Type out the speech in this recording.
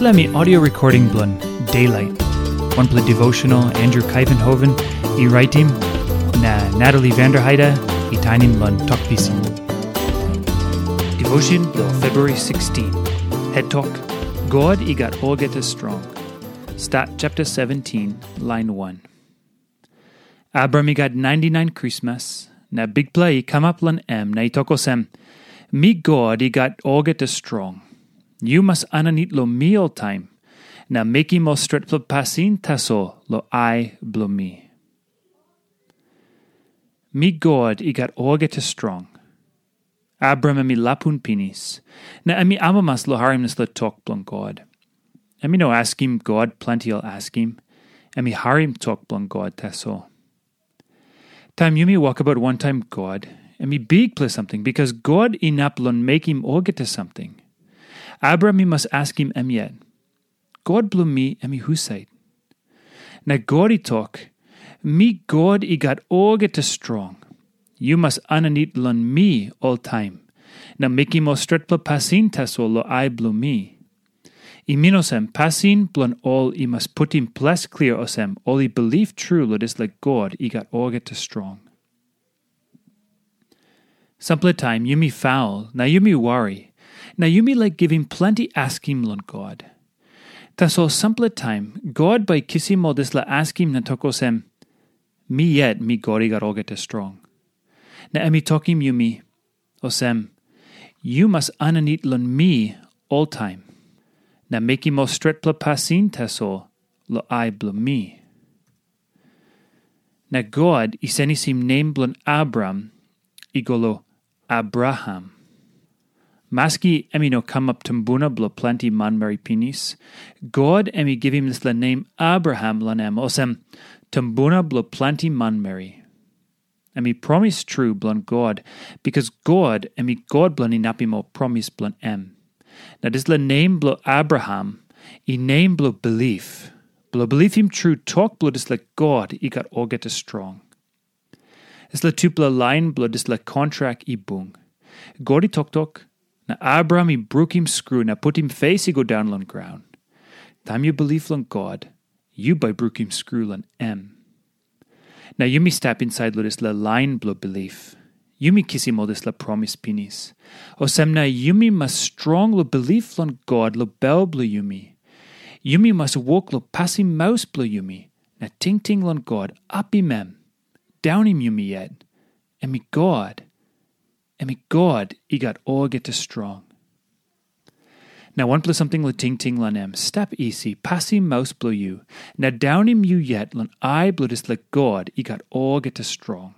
Me audio recording blun Daylight. One play devotional Andrew Kuyvenhoven, e writing na Natalie Vanderheide, e tinin blun talkpisin. Devotion blun February 16. Head talk. God e got all get us strong. Stat chapter 17, line 1. Abram e got 99 Christmas. Na big play come up lan em na i tokosem. Me God e got all get us strong. You must ananit lo mi all time. Na meki mo stret plo pasin taso lo I blo mi. God i gat orge strong. Abram emi lapun pinis. Na emi amamas lo harimnes lo talk blon God. Emi no ask him God plenty al ask him. Emi harim talk blon God taso. Time you me walk about one time God. Emi big play something because God inaplon make him orge to something. Abraham must ask him em yet. God blum mi emi husait. Na God i talk, mi God i got orge to strong. You must ananit lon me all time. Na miki mo stretpla pasin taso lo I blum mi. I minosem pasin blon all i must put him plus clear osem all i believe true lo dis like God i got orge to strong. Sample time you me foul, na you me worry, you like giving plenty asking lon God. Ta so sample time, God by kissing modis la asking na tokosem, mi yet mi gori garogete strong. Na emi tokim you me, osem, you must ananit lon me all time. Na meki mo stret pla pasin taso, lo I blo me. Na God isenisim name blon Abram, igolo Abraham. Maski emi no come up tumbuna blo plenty man mary pinis. God emi give him this la name Abraham lanem osem tumbuna blo plenty man mary. Emi promise true blon God, because God emi God blon inapimo promise blon em. Now this la name blo Abraham, i name blo belief. Blo belief him true talk blo this la God i got all get strong. This la tupla line blo this la contract i bung. God i talk talk, na Abraham i brook him screw, na put him face he go down on ground. Time you believe on God, you by brook him screw on em. Now you me step inside lo this la line blow belief. You me kiss him all this la promise pinis. O sem na you me must strong lo belief on God lo bell blow you me. You me must walk lo passing mouse blow you me. Na ting ting on God up him em. Down him you me yet. And me God and me God, he got all get to strong. Now one plus something la ting ting lan em, step easy, passy mouse blow you. Now down him you yet, lan I blow this like God, he got all get to strong.